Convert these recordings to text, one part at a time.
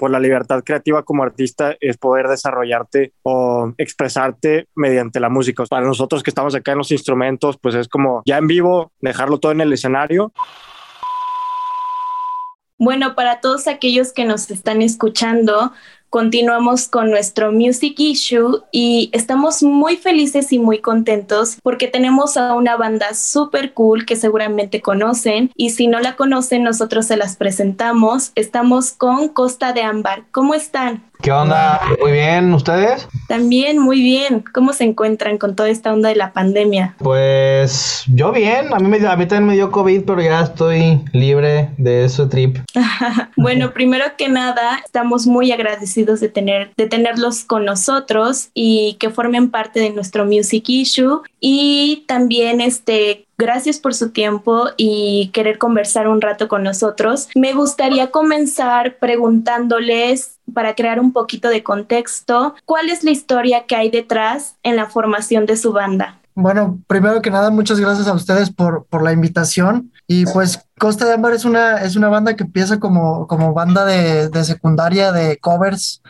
por la libertad creativa como artista es poder desarrollarte o expresarte mediante la música. Para nosotros que estamos acá en los instrumentos, pues es como ya en vivo, dejarlo todo en el escenario bueno, para todos aquellos que nos están escuchando, continuamos con nuestro Music Issue y estamos muy felices y muy contentos porque tenemos a una banda súper cool que seguramente conocen y si no la conocen nosotros se las presentamos. Estamos con Costa de Ámbar. ¿Cómo están? ¿Qué onda? Muy bien, ¿ustedes? También muy bien. ¿Cómo se encuentran con toda esta onda de la pandemia? Pues yo bien, a mí, me, a mí también me dio COVID, pero ya estoy libre de ese trip. bueno, primero que nada, estamos muy agradecidos de, tener, de tenerlos con nosotros y que formen parte de nuestro Music Issue. Y también este, Gracias por su tiempo y querer conversar un rato con nosotros. Me gustaría comenzar preguntándoles, para crear un poquito de contexto, ¿cuál es la historia que hay detrás en la formación de su banda? Bueno, primero que nada, muchas gracias a ustedes por, por la invitación. Y pues Costa de Ámbar es una, es una banda que empieza como, como banda de, de secundaria de covers.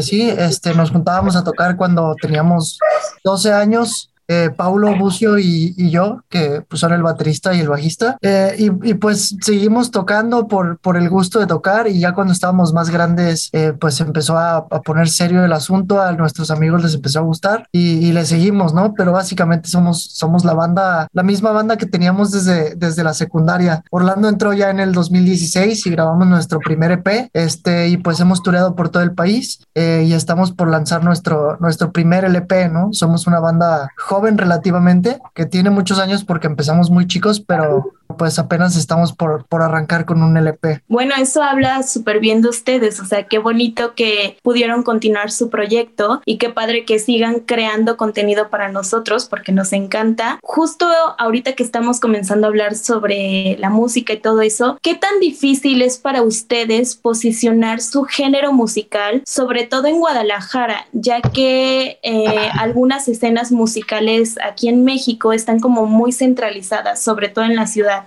Sí, este, nos juntábamos a tocar cuando teníamos 12 años eh, Paulo Bucio y, yo, que pues son el baterista y el bajista. Eh, y, pues seguimos tocando por, por el gusto de tocar y ya cuando estábamos más grandes, eh, pues empezó a, poner serio el asunto, a nuestros amigos les empezó a gustar y, le seguimos, ¿no? Pero básicamente somos, somos la banda, la misma banda que teníamos desde, desde la secundaria. Orlando entró ya en el 2016 y grabamos nuestro primer EP, este, y pues hemos tureado por todo el país y estamos por lanzar nuestro, nuestro primer LP, ¿no? Somos una banda joven joven relativamente, que tiene muchos años porque empezamos muy chicos, pero pues apenas estamos por, por arrancar con un LP. Bueno, eso habla súper bien de ustedes, o sea, qué bonito que pudieron continuar su proyecto y qué padre que sigan creando contenido para nosotros porque nos encanta. Justo ahorita que estamos comenzando a hablar sobre la música y todo eso, ¿qué tan difícil es para ustedes posicionar su género musical, sobre todo en Guadalajara, ya que eh, algunas escenas musicales aquí en México están como muy centralizadas, sobre todo en la ciudad?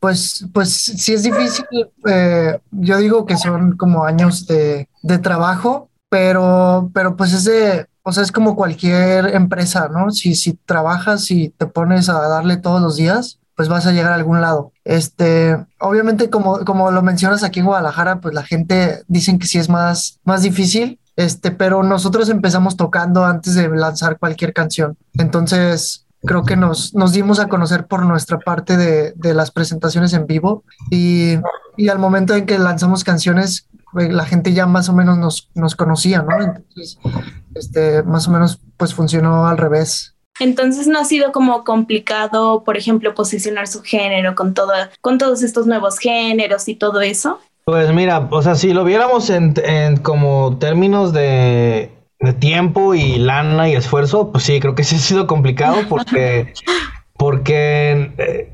Pues, pues sí es difícil. Eh, yo digo que son como años de, de trabajo, pero, pero pues es de, o sea, es como cualquier empresa, ¿no? Si, si trabajas y te pones a darle todos los días, pues vas a llegar a algún lado. Este, obviamente, como, como lo mencionas aquí en Guadalajara, pues la gente dicen que sí es más, más difícil, este, pero nosotros empezamos tocando antes de lanzar cualquier canción. Entonces, creo que nos, nos dimos a conocer por nuestra parte de, de las presentaciones en vivo y, y, al momento en que lanzamos canciones, pues, la gente ya más o menos nos, nos conocía, ¿no? Entonces, este, más o menos, pues funcionó al revés. Entonces no ha sido como complicado, por ejemplo, posicionar su género con todo, con todos estos nuevos géneros y todo eso. Pues mira, o sea, si lo viéramos en, en como términos de de tiempo y lana y esfuerzo, pues sí, creo que sí ha sido complicado porque, porque eh,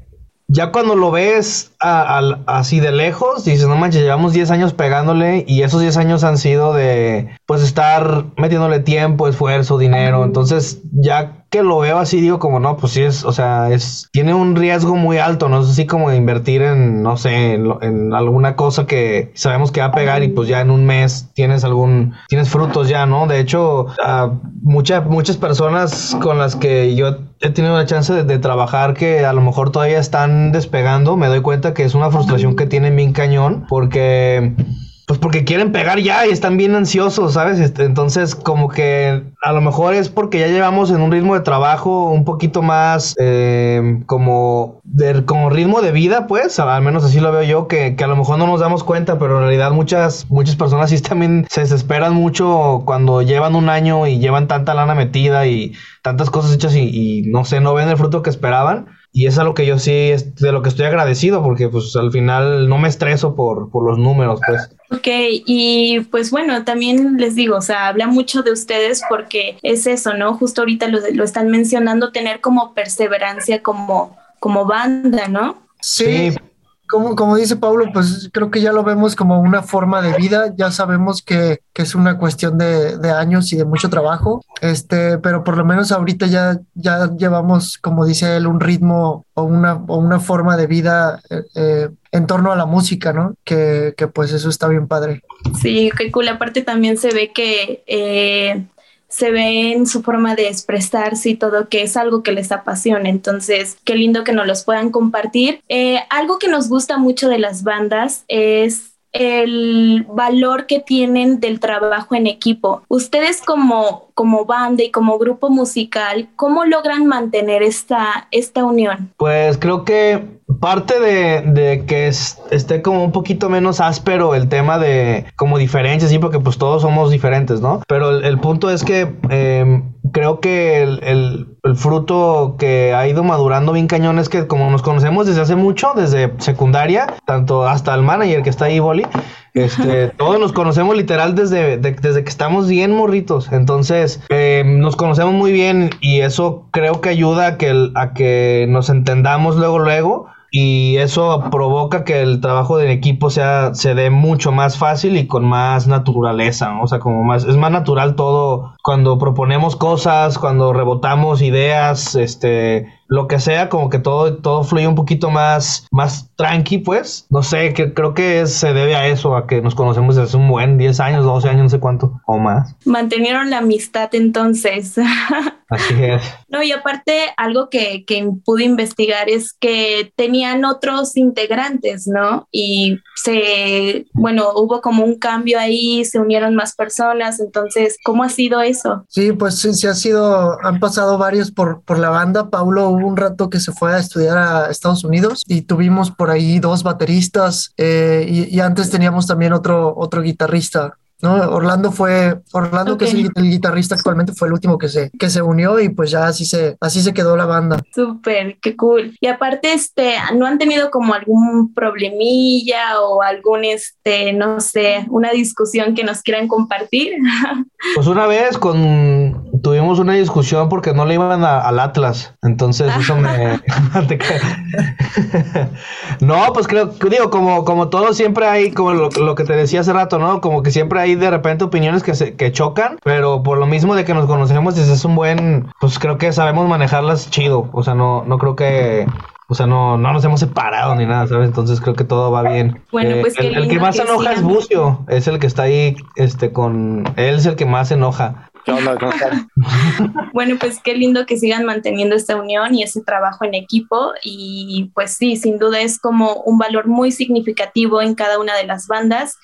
ya cuando lo ves así de lejos, dices, no manches, llevamos 10 años pegándole y esos 10 años han sido de, pues, estar metiéndole tiempo, esfuerzo, dinero. Entonces, ya que lo veo así, digo como, no, pues sí es, o sea, es, tiene un riesgo muy alto, ¿no? Es así como de invertir en, no sé, en, alguna cosa que sabemos que va a pegar y pues ya en un mes tienes algún, tienes frutos ya, ¿no? De hecho, muchas muchas personas con las que yo he tenido la chance de, trabajar que a lo mejor todavía están despegando, me doy cuenta que es una frustración que tienen bien cañón porque pues porque quieren pegar ya y están bien ansiosos, ¿sabes? Este, entonces, como que a lo mejor es porque ya llevamos en un ritmo de trabajo un poquito más eh, como, de, como ritmo de vida, pues, al menos así lo veo yo, que, que, a lo mejor no nos damos cuenta, pero en realidad muchas, muchas personas sí también se desesperan mucho cuando llevan un año y llevan tanta lana metida y tantas cosas hechas y, y no sé, no ven el fruto que esperaban. Y es algo que yo sí, de lo que estoy agradecido, porque pues al final no me estreso por, por los números, pues. Ok, y pues bueno, también les digo, o sea, habla mucho de ustedes porque es eso, ¿no? Justo ahorita lo, lo están mencionando, tener como perseverancia como, como banda, ¿no? Sí, como, como dice Pablo, pues creo que ya lo vemos como una forma de vida, ya sabemos que, que es una cuestión de, de, años y de mucho trabajo, este, pero por lo menos ahorita ya, ya llevamos, como dice él, un ritmo o una, o una forma de vida eh, eh, en torno a la música, ¿no? Que, que, pues eso está bien padre. Sí, qué cool. Aparte también se ve que eh, se ve en su forma de expresarse y todo, que es algo que les apasiona. Entonces, qué lindo que nos los puedan compartir. Eh, algo que nos gusta mucho de las bandas es el valor que tienen del trabajo en equipo. Ustedes como, como banda y como grupo musical, ¿cómo logran mantener esta, esta unión? Pues creo que parte de, de que es, esté como un poquito menos áspero el tema de como diferencias, sí, porque pues todos somos diferentes, ¿no? Pero el, punto es que eh, creo que el, el, el, fruto que ha ido madurando bien cañón es que como nos conocemos desde hace mucho, desde secundaria, tanto hasta el manager que está ahí, Boli, este, todos nos conocemos literal desde, de, desde que estamos bien morritos. Entonces, eh, nos conocemos muy bien y eso creo que ayuda a que, a que nos entendamos luego, luego y eso provoca que el trabajo del equipo sea, se dé mucho más fácil y con más naturaleza, ¿no? O sea, como más, es más natural todo cuando proponemos cosas, cuando rebotamos ideas, este, lo que sea, como que todo, todo fluye un poquito más, más tranqui, pues. No sé, que creo que se debe a eso, a que nos conocemos desde hace un buen 10 años, 12 años, no sé cuánto, o más. Mantenieron la amistad entonces. Así es. No, y aparte, algo que, que pude investigar es que tenían otros integrantes, ¿no? Y se, bueno, hubo como un cambio ahí, se unieron más personas, entonces, ¿cómo ha sido eso? Sí, pues sí, sí ha sido, han pasado varios por, por la banda. Paulo hubo un rato que se fue a estudiar a Estados Unidos y tuvimos por ahí dos bateristas eh, y, y, antes teníamos también otro, otro guitarrista. ¿no? Orlando fue, Orlando okay. que es el, el, guitarrista actualmente fue el último que se, que se unió y pues ya así se, así se quedó la banda. Súper, qué cool. Y aparte, este, ¿no han tenido como algún problemilla o algún, este, no sé, una discusión que nos quieran compartir? Pues una vez con, tuvimos una discusión porque no le iban a, al Atlas, entonces eso me... no, pues creo, digo, como, como todo siempre hay, como lo, lo que te decía hace rato, ¿no? Como que siempre hay hay de repente opiniones que, se, que chocan, pero por lo mismo de que nos conocemos desde es un buen, pues creo que sabemos manejarlas chido, o sea, no, no creo que... O sea, no, no nos hemos separado ni nada, ¿sabes? Entonces creo que todo va bien. Bueno, eh, pues el, el, que más que enoja sigan. es Bucio, es el que está ahí, este, con... Él es el que más enoja. bueno, pues qué lindo que sigan manteniendo esta unión y ese trabajo en equipo. Y pues sí, sin duda es como un valor muy significativo en cada una de las bandas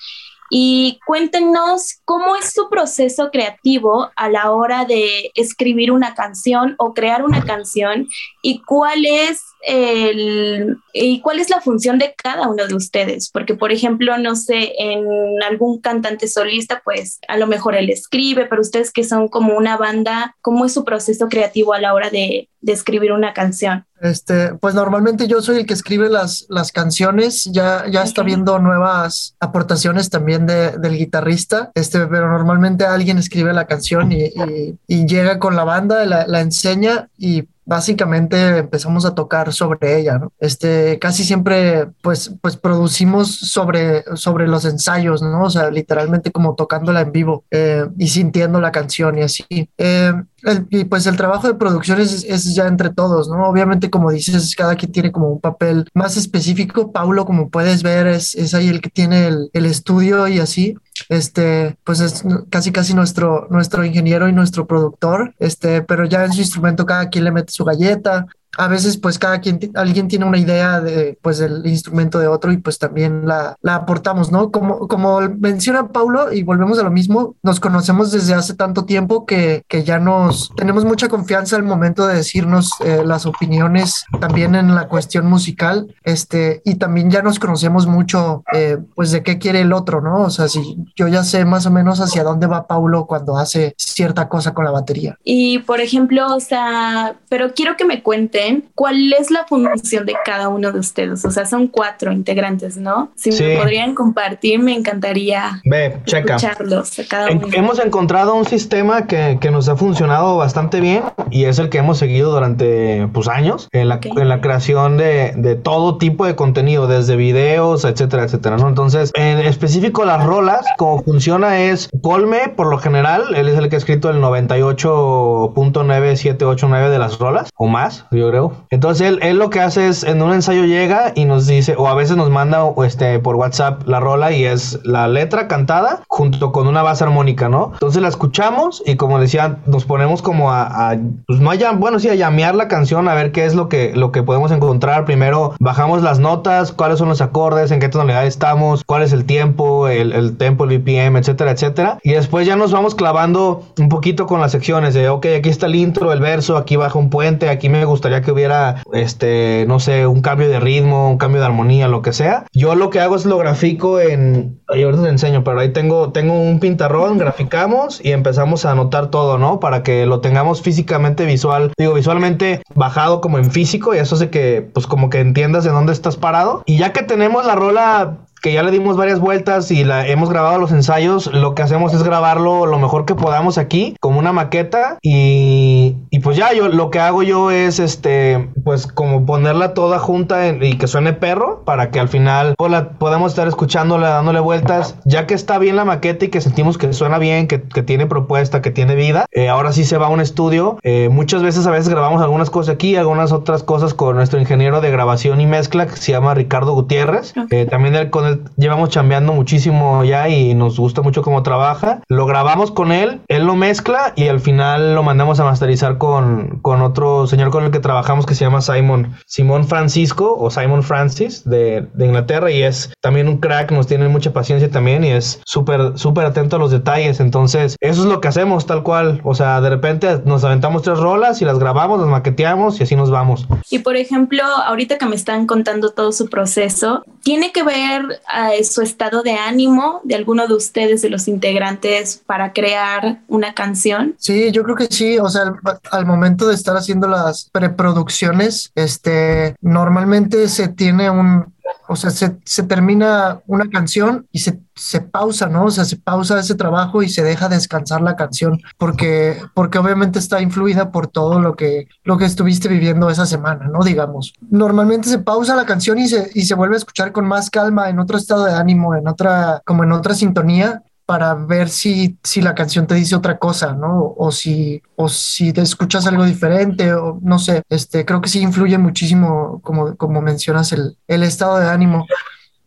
y cuéntenos cómo es su proceso creativo a la hora de escribir una canción o crear una canción y cuál es el y cuál es la función de cada uno de ustedes, porque por ejemplo, no sé, en algún cantante solista, pues a lo mejor él escribe, pero ustedes que son como una banda, ¿cómo es su proceso creativo a la hora de, de escribir una canción? Este, pues normalmente yo soy el que escribe las, las canciones, ya, ya okay. está viendo nuevas aportaciones también de, del guitarrista, este, pero normalmente alguien escribe la canción y, y, y llega con la banda, la, la enseña y básicamente empezamos a tocar sobre ella. Este, casi siempre, pues, pues producimos sobre, sobre los ensayos, ¿no? O sea, literalmente como tocándola en vivo eh, y sintiendo la canción y así. Eh, el, y pues el trabajo de producción es, es, ya entre todos, ¿no? Obviamente, como dices, cada quien tiene como un papel más específico. Paulo, como puedes ver, es, es ahí el que tiene el, el estudio y así este, pues es casi casi nuestro, nuestro ingeniero y nuestro productor, este, pero ya en su instrumento cada quien le mete su galleta, a veces pues cada quien, alguien tiene una idea de pues del instrumento de otro y pues también la, la aportamos, ¿no? Como, como menciona Paulo y volvemos a lo mismo, nos conocemos desde hace tanto tiempo que, que ya nos tenemos mucha confianza al momento de decirnos eh, las opiniones también en la cuestión musical, este, y también ya nos conocemos mucho eh, pues de qué quiere el otro, ¿no? O sea, si yo ya sé más o menos hacia dónde va Paulo cuando hace cierta cosa con la batería. Y por ejemplo, o sea, pero quiero que me cuente cuál es la función de cada uno de ustedes. O sea, son cuatro integrantes, ¿no? Si me podrían compartir, me encantaría Ve, checa. escucharlos a cada uno. Hemos encontrado un sistema que, que, nos ha funcionado bastante bien y es el que hemos seguido durante pues, años en la, en la creación de, de, todo tipo de contenido, desde videos, etcétera, etcétera, ¿no? Entonces, en específico las rolas, como funciona es Colme, por lo general, él es el que ha escrito el 98.9789 de las rolas, o más, yo Entonces, él, él lo que hace es, en un ensayo llega y nos dice, o a veces nos manda este, por WhatsApp la rola y es la letra cantada junto con una base armónica, ¿no? Entonces la escuchamos y como decía, nos ponemos como a, pues no haya, bueno, sí, a llamear la canción, a ver qué es lo que, lo que podemos encontrar. Primero bajamos las notas, cuáles son los acordes, en qué tonalidad estamos, cuál es el tiempo, el, el tempo, el BPM, etcétera, etcétera. Y después ya nos vamos clavando un poquito con las secciones de, ok, aquí está el intro, el verso, aquí baja un puente, aquí me gustaría que hubiera, este, no sé, un cambio de ritmo, un cambio de armonía, lo que sea. Yo lo que hago es lo grafico en, ahorita te enseño, pero ahí tengo, tengo un pintarrón, graficamos y empezamos a anotar todo, ¿no? Para que lo tengamos físicamente visual, digo, visualmente bajado como en físico y eso hace que, pues como que entiendas de dónde estás parado. Y ya que tenemos la rola que ya le dimos varias vueltas y la hemos grabado los ensayos, lo que hacemos es grabarlo lo mejor que podamos aquí, como una maqueta y, y pues ya yo lo que hago yo es este, pues como ponerla toda junta y que suene perro para que al final pues, la, podamos estar escuchándola, dándole vueltas, ya que está bien la maqueta y que sentimos que suena bien, que, que tiene propuesta, que tiene vida, eh, ahora sí se va a un estudio, eh, muchas veces a veces grabamos algunas cosas aquí, algunas otras cosas con nuestro ingeniero de grabación y mezcla que se llama Ricardo Gutiérrez, eh, también con el llevamos chambeando muchísimo ya y nos gusta mucho cómo trabaja. Lo grabamos con él, él lo mezcla y al final lo mandamos a masterizar con, con otro señor con el que trabajamos que se llama Simon, Simón Francisco o Simon Francis de, Inglaterra y es también un crack, nos tiene mucha paciencia también y es súper, súper atento a los detalles. Entonces, eso es lo que hacemos tal cual. O sea, de repente nos aventamos tres rolas y las grabamos, las maqueteamos y así nos vamos. Y por ejemplo, ahorita que me están contando todo su proceso, tiene que ver a su estado de ánimo de alguno de ustedes, de los integrantes, para crear una canción? Sí, yo creo que sí. O sea, al, al momento de estar haciendo las preproducciones, este, normalmente se tiene un, o sea, se, termina una canción y se, se, pausa, ¿no? O sea, se pausa ese trabajo y se deja descansar la canción porque, porque obviamente está influida por todo lo que, lo que estuviste viviendo esa semana, ¿no? Digamos. Normalmente se pausa la canción y se, y se vuelve a escuchar con más calma, en otro estado de ánimo, en otra, como en otra sintonía para ver si, si la canción te dice otra cosa, ¿no? O si, o si te escuchas algo diferente, o no sé, este, creo que sí influye muchísimo, como, como mencionas, el, el estado de ánimo.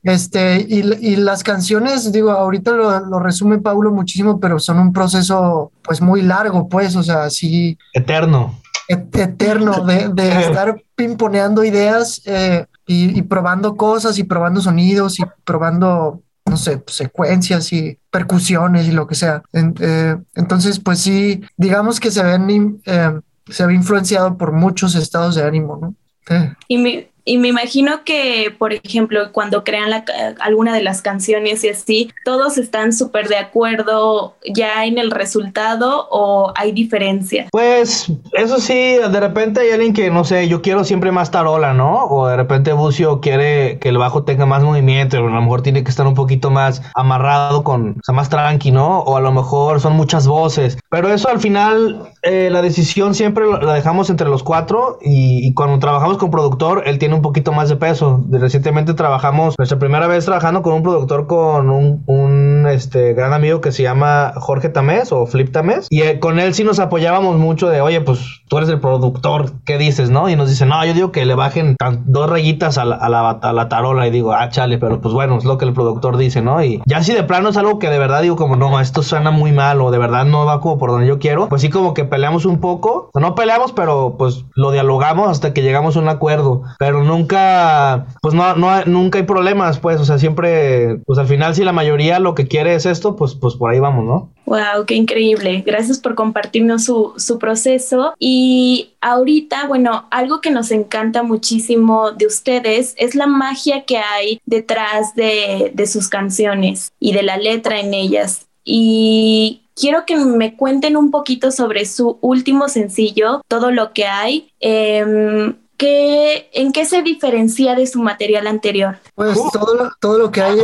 Este, y, y, las canciones, digo, ahorita lo, lo, resume Paulo muchísimo, pero son un proceso pues muy largo, pues, o sea, sí. Eterno. Et eterno, de, de estar pimponeando ideas eh, y, y probando cosas y probando sonidos y probando no sé, secuencias y percusiones y lo que sea. Eh, entonces, pues sí, digamos que se ven, eh, se ve influenciado por muchos estados de ánimo, ¿no? Eh. Y mi, y me imagino que, por ejemplo, cuando crean la, alguna de las canciones y así, todos están súper de acuerdo ya en el resultado o hay diferencia. Pues eso sí, de repente hay alguien que, no sé, yo quiero siempre más tarola, ¿no? O de repente Bucio quiere que el bajo tenga más movimiento, a lo mejor tiene que estar un poquito más amarrado con, o sea, más tranqui, ¿no? O a lo mejor son muchas voces. Pero eso al final, eh, la decisión siempre la dejamos entre los cuatro y, y cuando trabajamos con productor, él tiene un poquito más de peso. Recientemente trabajamos, nuestra primera vez trabajando con un productor con un, este, gran amigo que se llama Jorge Tamés o Flip Tamés. Y eh, con él sí nos apoyábamos mucho de, oye, pues tú eres el productor, ¿qué dices, no? Y nos dice, no, yo digo que le bajen dos rayitas a la, a la, a la tarola. Y digo, ah, chale, pero pues bueno, es lo que el productor dice, ¿no? Y ya si de plano es algo que de verdad digo, como, no, esto suena muy mal o de verdad no va como por donde yo quiero, pues sí como que peleamos un poco. no peleamos, pero pues lo dialogamos hasta que llegamos a un acuerdo. Pero nunca, pues no, no, nunca hay problemas, pues, o sea, siempre, pues al final si la mayoría lo que quiere es esto, pues, pues por ahí vamos, ¿no? Wow, qué increíble. Gracias por compartirnos su, su proceso. Y ahorita, bueno, algo que nos encanta muchísimo de ustedes es la magia que hay detrás de, de sus canciones y de la letra en ellas. Y quiero que me cuenten un poquito sobre su último sencillo, todo lo que hay. Eh, ¿qué, ¿en qué se diferencia de su material anterior? Pues todo lo, todo lo que hay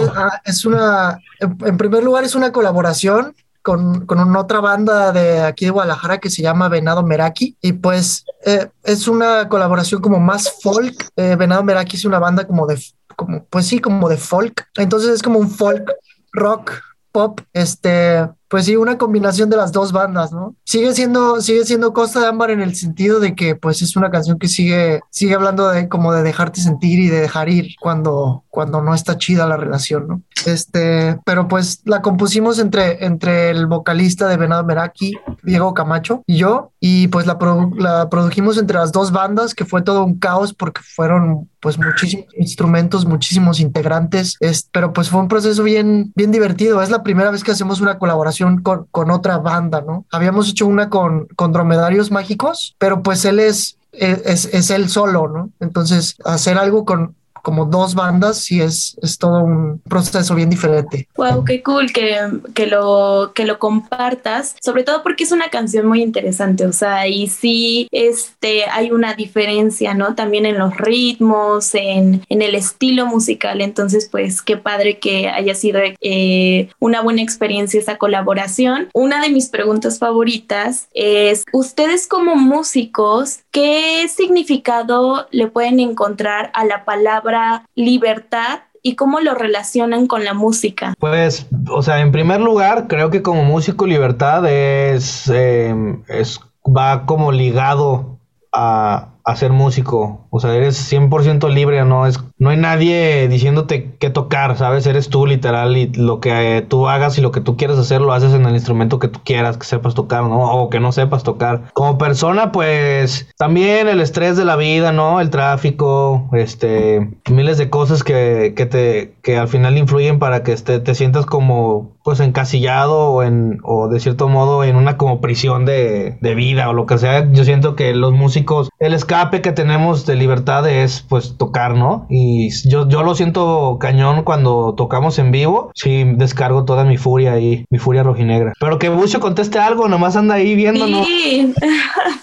es, una, en, primer lugar es una colaboración con, con otra banda de aquí de Guadalajara que se llama Venado Meraki y pues eh, es una colaboración como más folk. Eh, Venado Meraki es una banda como de, como, pues sí, como de folk. Entonces es como un folk rock pop, este, pues sí, una combinación de las dos bandas, ¿no? Sigue siendo, sigue siendo Costa de Ámbar en el sentido de que pues es una canción que sigue, sigue hablando de como de dejarte sentir y de dejar ir cuando, cuando no está chida la relación, ¿no? Este, pero pues la compusimos entre, entre el vocalista de Venado Meraki, Diego Camacho, y yo, y pues la, la produjimos entre las dos bandas, que fue todo un caos porque fueron pues muchísimos instrumentos, muchísimos integrantes, es, pero pues fue un proceso bien, bien divertido. Es la primera vez que hacemos una colaboración con, otra banda, ¿no? Habíamos hecho una con, con dromedarios mágicos, pero pues él es, es, es él solo, ¿no? Entonces, hacer algo con, como dos bandas y es, es todo un proceso bien diferente. Wow, qué cool que, que, lo, que lo compartas, sobre todo porque es una canción muy interesante, o sea, y sí este, hay una diferencia, ¿no? También en los ritmos, en, en el estilo musical, entonces pues qué padre que haya sido eh, una buena experiencia esa colaboración. Una de mis preguntas favoritas es, ustedes como músicos, ¿qué significado le pueden encontrar a la palabra libertad y cómo lo relacionan con la música? Pues, o sea, en primer lugar, creo que como músico libertad es, em, es va como ligado a, a ser músico. O sea, eres 100% libre, ¿no? Es, no hay nadie diciéndote qué tocar, ¿sabes? Eres tú literal y lo que eh, tú hagas y lo que tú quieras hacer lo haces en el instrumento que tú quieras, que sepas tocar, ¿no? O que no sepas tocar. Como persona, pues también el estrés de la vida, ¿no? El tráfico, este, miles de cosas que, que te, que al final influyen para que este, te sientas como, pues encasillado o en, o de cierto modo en una como prisión de, de vida o lo que sea. Yo siento que los músicos, el escape que tenemos de libertad es pues tocar, ¿no? Y yo, yo lo siento cañón cuando tocamos en vivo. Sí, descargo toda mi furia ahí, mi furia rojinegra. Pero que Bucho conteste algo, nomás anda ahí viéndonos. Sí.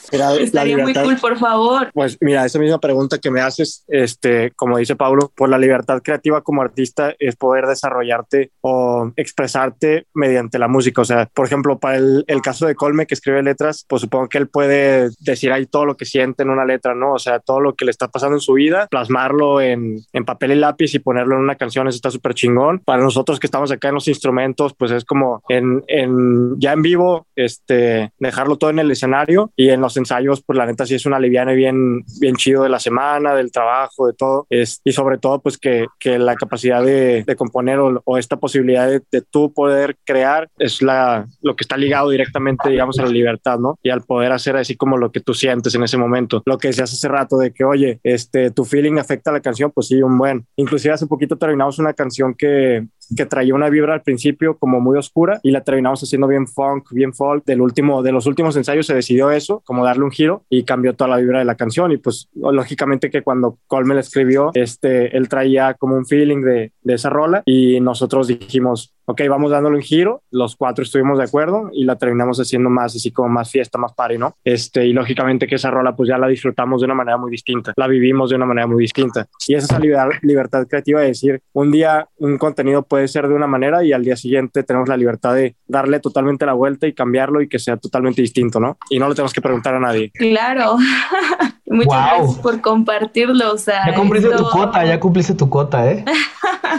Estaría muy cool, por favor. Pues mira, esa misma pregunta que me haces, este, como dice Pablo, por la libertad creativa como artista es poder desarrollarte o expresarte mediante la música. O sea, por ejemplo, para el, el caso de Colme que escribe letras, pues supongo que él puede decir ahí todo lo que siente en una letra ¿no? O sea, todo lo que le está pasando en su vida, plasmarlo en, en papel y lápiz y ponerlo en una canción, eso está súper chingón. Para nosotros que estamos acá en los instrumentos, pues es como en, en, ya en vivo, este, dejarlo todo en el escenario y en los ensayos, pues la neta sí es una liviana bien, bien chido de la semana, del trabajo, de todo. Es, y sobre todo, pues que, que la capacidad de, de componer o, o, esta posibilidad de, de tú poder crear es la, lo que está ligado directamente, digamos, a la libertad, ¿no? Y al poder hacer así como lo que tú sientes en ese momento. Lo que decías hace rato de que, oye, este, tu feeling afecta a la canción, pues sí, un buen. Inclusive hace poquito terminamos una canción que, que traía una vibra al principio como muy oscura y la terminamos haciendo bien funk, bien folk. Del último, de los últimos ensayos se decidió eso, como darle un giro y cambió toda la vibra de la canción. Y pues lógicamente que cuando Colme la escribió, este, él traía como un feeling de, de esa rola y nosotros dijimos, ok, vamos dándole un giro, los cuatro estuvimos de acuerdo y la terminamos haciendo más así como más fiesta, más party, ¿no? Este, y lógicamente que esa rola pues ya la disfrutamos de una manera muy distinta, la vivimos de una manera muy distinta. Y esa es la libertad creativa de decir, un día un contenido puede ser de una manera y al día siguiente tenemos la libertad de darle totalmente la vuelta y cambiarlo y que sea totalmente distinto, ¿no? Y no lo tenemos que preguntar a nadie. Claro. Muchas gracias por compartirlo. O sea, ya cumpliste tu cuota, ya cumpliste tu cuota, ¿eh?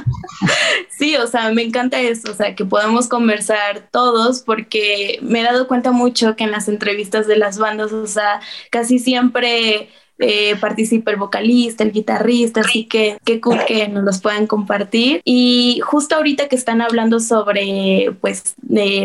sí, o sea, me encanta eso, o sea, que podamos conversar todos, porque me he dado cuenta mucho que en las entrevistas de las bandas, o sea, casi siempre eh, participa el vocalista, el guitarrista, así que qué cool que nos los puedan compartir. Y justo ahorita que están hablando sobre, pues,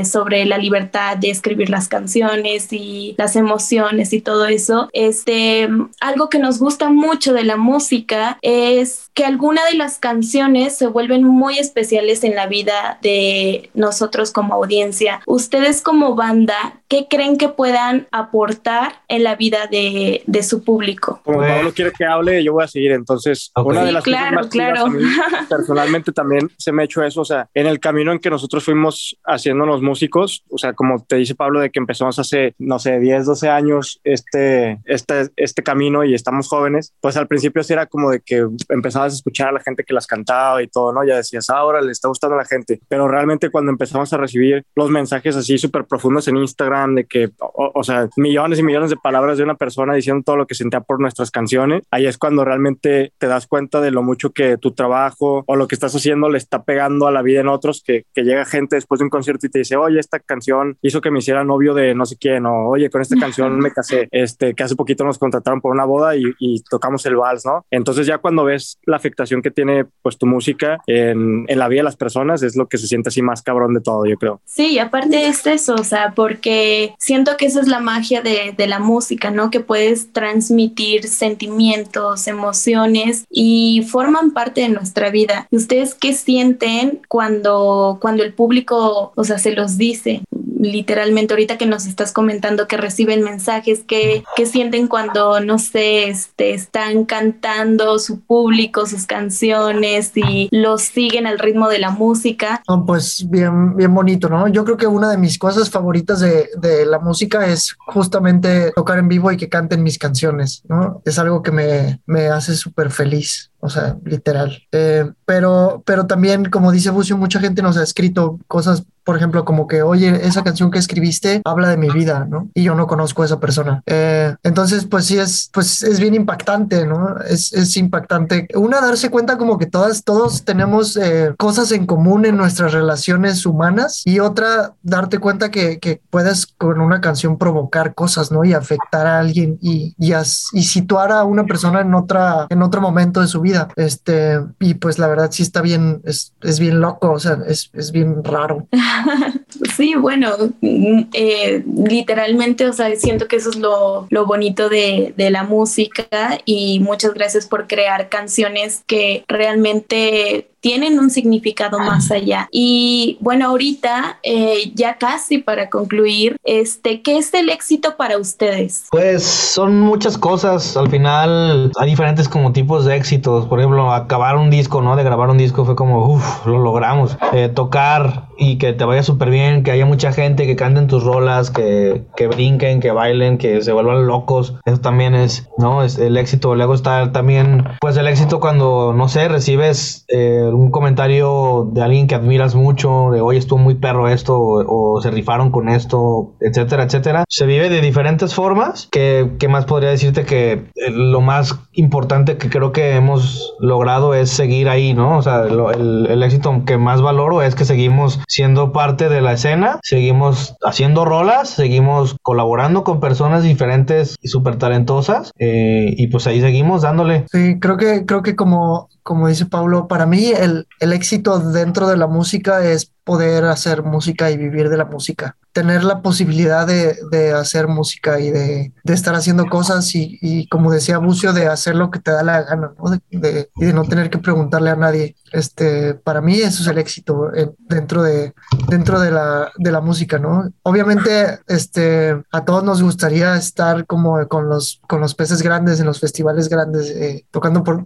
sobre la libertad de escribir las canciones y las emociones y todo eso, este, algo que nos gusta mucho de la música es que alguna de las canciones se vuelven muy especiales en la vida de nosotros como audiencia. Ustedes como banda, ¿qué creen que puedan aportar en la vida de, de su público? Como Pues- Pablo quiere que hable, yo voy a seguir. Entonces, Ok. una de Sí, las claro, cosas más claro. a mí, personalmente también se me ha hecho eso. O sea, en el camino en que nosotros fuimos haciéndonos músicos, o sea, como te dice Pablo, de que empezamos hace, no sé, 10, 12 años este, este, este camino y estamos jóvenes, pues al principio sí era como de que empezabas a escuchar a la gente que las cantaba y todo, ¿no? Ya decías, ahora le está gustando a la gente. Pero realmente cuando empezamos a recibir los mensajes así súper profundos en Instagram, de que, o, o sea, millones y millones de palabras de una persona diciendo todo lo que sentía por nuestras canciones, ahí es cuando realmente te das cuenta de lo mucho que tu trabajo o lo que estás haciendo le está pegando a la vida en otros, que, que llega gente después de un concierto y te dice, oye, esta canción hizo que me hiciera novio de no sé quién, o oye, con esta canción me casé, este, que hace poquito nos contrataron por una boda y, y tocamos el vals, ¿no? Entonces ya cuando ves la afectación que tiene pues tu música en, en la vida de las personas, es lo que se siente así más cabrón de todo, yo creo. Sí, y aparte es eso, o sea, porque siento que esa es la magia de, de la música, ¿no? Que puedes transmitir sentimientos, emociones y forman parte de nuestra vida. ¿Y ustedes qué sienten cuando, cuando el público, o sea, se los dice? Literalmente, ahorita que nos estás comentando que reciben mensajes, que, que sienten cuando, no sé, este, están cantando su público, sus canciones y los siguen al ritmo de la música. No, pues bien, bien bonito, ¿no? Yo creo que una de mis cosas favoritas de, de la música es justamente tocar en vivo y que canten mis canciones, ¿no? Es algo que me, me hace súper feliz, o sea, literal. Eh, pero, pero también, como dice Bucio, mucha gente nos ha escrito cosas, por ejemplo, como que, oye, esa canción que escribiste habla de mi vida, ¿no? Y yo no conozco a esa persona. Eh, entonces, pues sí, es, pues es bien impactante, ¿no? Es, es impactante. Una, darse cuenta como que todas, todos tenemos eh, cosas en común en nuestras relaciones humanas y otra, darte cuenta que, que puedes con una canción provocar cosas, ¿no? Y afectar a alguien y, y, as- y situar a una persona en otra, en otro momento de su vida. Este, y pues la verdad sí está bien, es, es bien loco, o sea, es, es bien raro. Sí, bueno, mm, eh, literalmente, o sea, siento que eso es lo, lo bonito de, de la música y muchas gracias por crear canciones que realmente tienen un significado más allá. Y bueno, ahorita, eh, ya casi para concluir, este, ¿qué es el éxito para ustedes? Pues son muchas cosas. Al final hay diferentes como tipos de éxitos. Por ejemplo, acabar un disco, ¿no? De grabar un disco fue como, uff, lo logramos. Eh, tocar y que te vaya súper bien, que haya mucha gente que canten tus rolas, que, que brinquen, que bailen, que se vuelvan locos. Eso también es, ¿no? Es el éxito. Luego está también, pues el éxito cuando, no sé, recibes eh, un comentario de alguien que admiras mucho, de oye, estuvo muy perro esto, o, se rifaron con esto, etcétera, etcétera. Se vive de diferentes formas. que qué más podría decirte que eh, lo más importante que creo que hemos logrado es seguir ahí, ¿no? O sea, lo- el, el éxito que más valoro es que seguimos siendo parte de la escena, seguimos haciendo rolas, seguimos colaborando con personas diferentes y súper talentosas, eh, y pues ahí seguimos dándole. Sí, creo que, creo que como, como dice Pablo, para mí el, el éxito dentro de la música es poder hacer música y vivir de la música. Tener la posibilidad de, de hacer música y de, de estar haciendo cosas y, como decía Bucio, de hacer lo que te da la gana, ¿no? Y de no tener que preguntarle a nadie. Este, para mí eso es el éxito dentro de, dentro de la, de la música, ¿no? Obviamente, este, a todos nos gustaría estar como con los, con los peces grandes en los festivales grandes, eh, tocando por,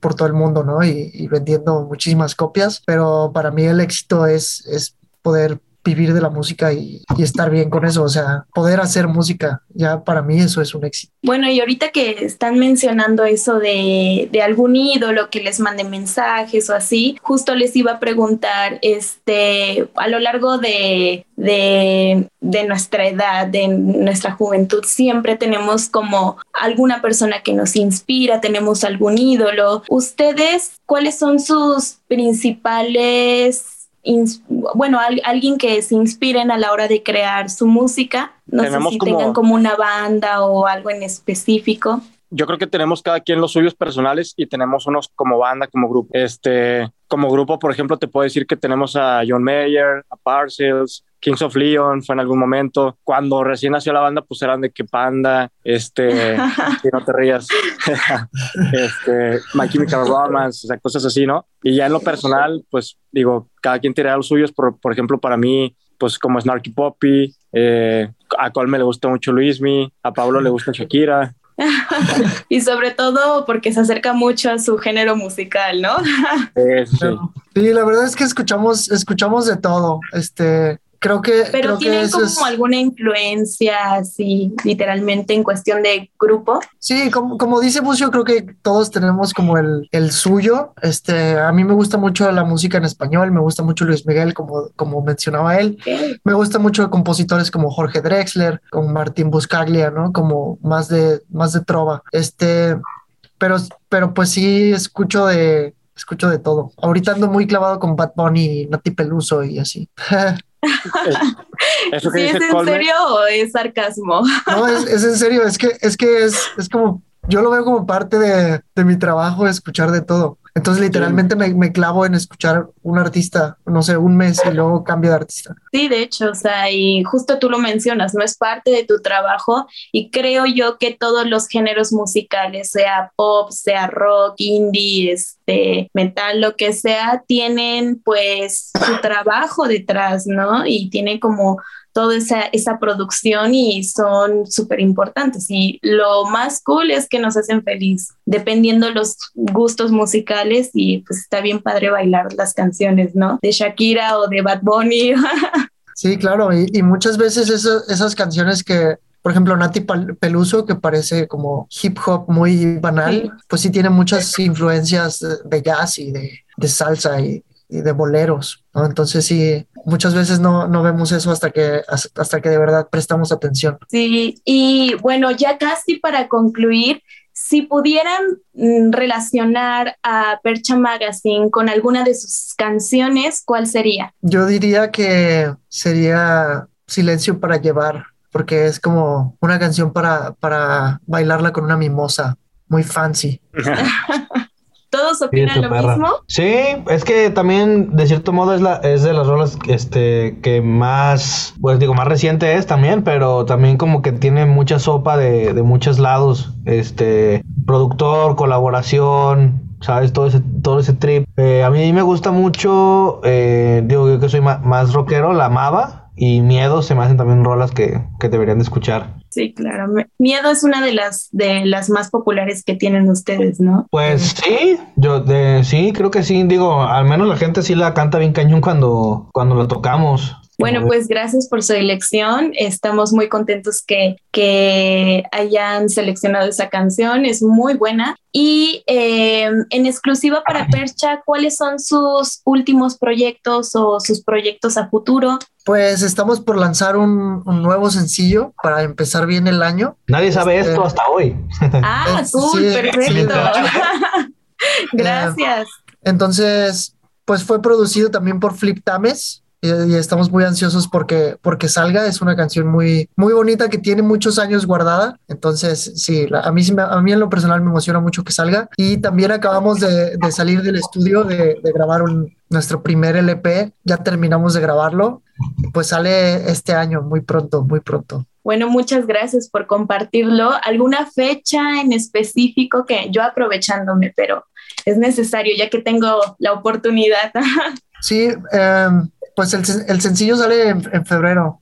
por todo el mundo, ¿no? Y, y vendiendo muchísimas copias, pero para mí el éxito es, es poder vivir de la música y, estar bien con eso, o sea, poder hacer música, ya para mí eso es un éxito. Bueno, y ahorita que están mencionando eso de, algún ídolo que les mande mensajes o así, justo les iba a preguntar, este, a lo largo de, de, nuestra edad, de nuestra juventud, siempre tenemos como alguna persona que nos inspira, tenemos algún ídolo. ¿Ustedes cuáles son sus principales bueno, al- alguien que se inspiren a la hora de crear su música. No Tenemos sé si como- tengan como una banda o algo en específico. yo creo que tenemos cada quien los suyos personales y tenemos unos como banda, como grupo. Este, como grupo, por ejemplo, te puedo decir que tenemos a John Mayer, a Parcels, Kings of Leon, fue en algún momento. Cuando recién nació la banda, pues eran de que Panda, este, que no te rías, este, My Chemical Romance, o sea, cosas así, ¿no? Y ya en lo personal, pues digo, cada quien tiene los suyos. Por, por ejemplo, para mí, pues como Snarky Poppy, eh, a Colme le gusta mucho Luismi, a Pablo le gusta Shakira. y sobre todo porque se acerca mucho a su género musical, ¿no? sí. sí, la verdad es que escuchamos, escuchamos de todo. Este, Creo que. Pero tienen como alguna influencia, así, literalmente en cuestión de grupo. Sí, como, como dice Bucio, creo que todos tenemos como el, el, suyo. Este, a mí me gusta mucho la música en español, me gusta mucho Luis Miguel, como, como mencionaba él. Me gusta mucho compositores como Jorge Drexler, como Martín Buscaglia, ¿no? Como más de, más de trova. Este, pero, pero pues sí escucho de, escucho de todo. Ahorita ando muy clavado con Bad Bunny, Nati Peluso y así. ¿Eso ¿Es en serio o es sarcasmo? No, es, en serio, es que es que es, es como, yo lo veo como parte de, de mi trabajo escuchar de todo. Entonces, literalmente me, me, clavo en escuchar un artista, no sé, un mes y luego cambio de artista. Sí, de hecho, o sea, y justo tú lo mencionas, no es parte de tu trabajo y creo yo que todos los géneros musicales, sea pop, sea rock, indie, este, metal, lo que sea, tienen pues su trabajo detrás, ¿no? Y tienen como toda esa, esa producción y son súper importantes. Y lo más cool es que nos hacen feliz, dependiendo los gustos musicales y pues está bien padre bailar las canciones, ¿no? De Shakira o de Bad Bunny. sí, claro, y, muchas veces esas canciones que, por ejemplo, Nati Peluso, que parece como hip hop muy banal, pues sí tiene muchas influencias de, jazz y de, de salsa y, y de boleros, ¿no? Entonces sí, muchas veces no, no vemos eso hasta que, hasta que de verdad prestamos atención. Sí, y bueno, ya casi para concluir, si pudieran mm, relacionar a Percha Magazine con alguna de sus canciones, ¿cuál sería? Yo diría que sería Silencio para llevar, porque es como una canción para, para bailarla con una mimosa, muy fancy. ¿Todos opinan lo mismo? Sí, es que también de cierto modo es la es de las rolas este que más pues digo más reciente es también, pero también como que tiene mucha sopa de, de muchos lados, este productor, colaboración, ¿sabes? Todo ese, todo ese trip. Eh, a mí me gusta mucho, eh, digo yo que soy más, más rockero, la amaba. Y Miedo se me hacen también rolas que, que deberían de escuchar. Sí, claro. Miedo es una de las de las más populares que tienen ustedes, ¿no? Pues sí, yo de, sí, creo que sí. Digo, al menos la gente sí la canta bien cañón cuando, cuando la tocamos. Bueno, pues gracias por su elección. Estamos muy contentos que, que hayan seleccionado esa canción. Es muy buena. Y eh, en exclusiva para Percha, ¿cuáles son sus últimos proyectos o sus proyectos a futuro? Pues estamos por lanzar un, nuevo sencillo para empezar bien el año. Nadie sabe este, esto hasta hoy. Ah, cool, perfecto. Gracias. entonces, pues fue producido también por Flip Tames y, estamos muy ansiosos porque, porque salga. Es una canción muy, muy bonita que tiene muchos años guardada. Entonces, sí, a, mí, a mí en lo personal me emociona mucho que salga. Y también acabamos de, de salir del estudio de, de grabar un, nuestro primer LP. Ya terminamos de grabarlo. Pues sale este año, muy pronto, muy pronto. Bueno, muchas gracias por compartirlo. ¿Alguna fecha en específico que yo aprovechándome, pero es necesario ya que tengo la oportunidad? sí, eh, pues el, el sencillo sale en, febrero.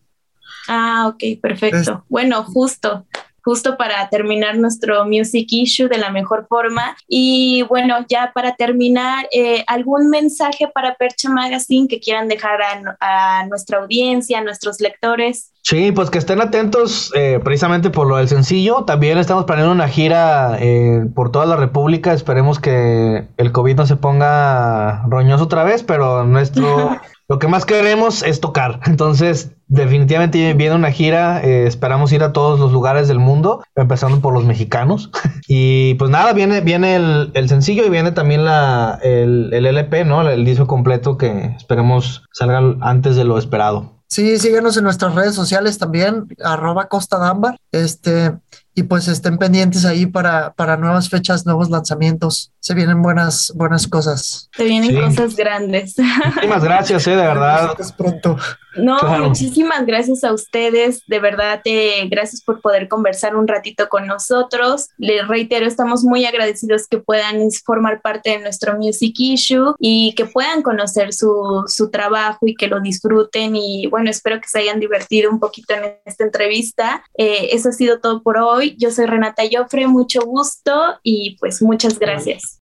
Ah, ok, perfecto. bueno, justo justo para terminar nuestro music issue de la mejor forma. Y bueno, ya para terminar, eh, ¿algún mensaje para Percha Magazine que quieran dejar a, nuestra audiencia, a nuestros lectores? Sí, pues que estén atentos eh, precisamente por lo del sencillo. También estamos planeando una gira eh, por toda la República. Esperemos que el COVID no se ponga roñoso otra vez, pero nuestro Lo que más queremos es tocar. Entonces, definitivamente viene una gira. Eh, esperamos ir a todos los lugares del mundo, empezando por los mexicanos. y pues nada, viene, viene el, sencillo y viene también la, el, el, LP, ¿no? El disco completo que esperemos salga antes de lo esperado. Sí, síguenos en nuestras redes sociales también, arroba Costa Este, y pues estén pendientes ahí para, para nuevas fechas, nuevos lanzamientos. Se vienen buenas, buenas cosas. Se vienen cosas grandes. Muchísimas gracias, eh, de verdad. pronto. No, muchísimas gracias a ustedes, de verdad, eh, gracias por poder conversar un ratito con nosotros. Les reitero, estamos muy agradecidos que puedan formar parte de nuestro Music Issue y que puedan conocer su, su trabajo y que lo disfruten y bueno, espero que se hayan divertido un poquito en esta entrevista. Eh, eso ha sido todo por hoy. Yo soy Renata Joffre, mucho gusto y pues muchas gracias.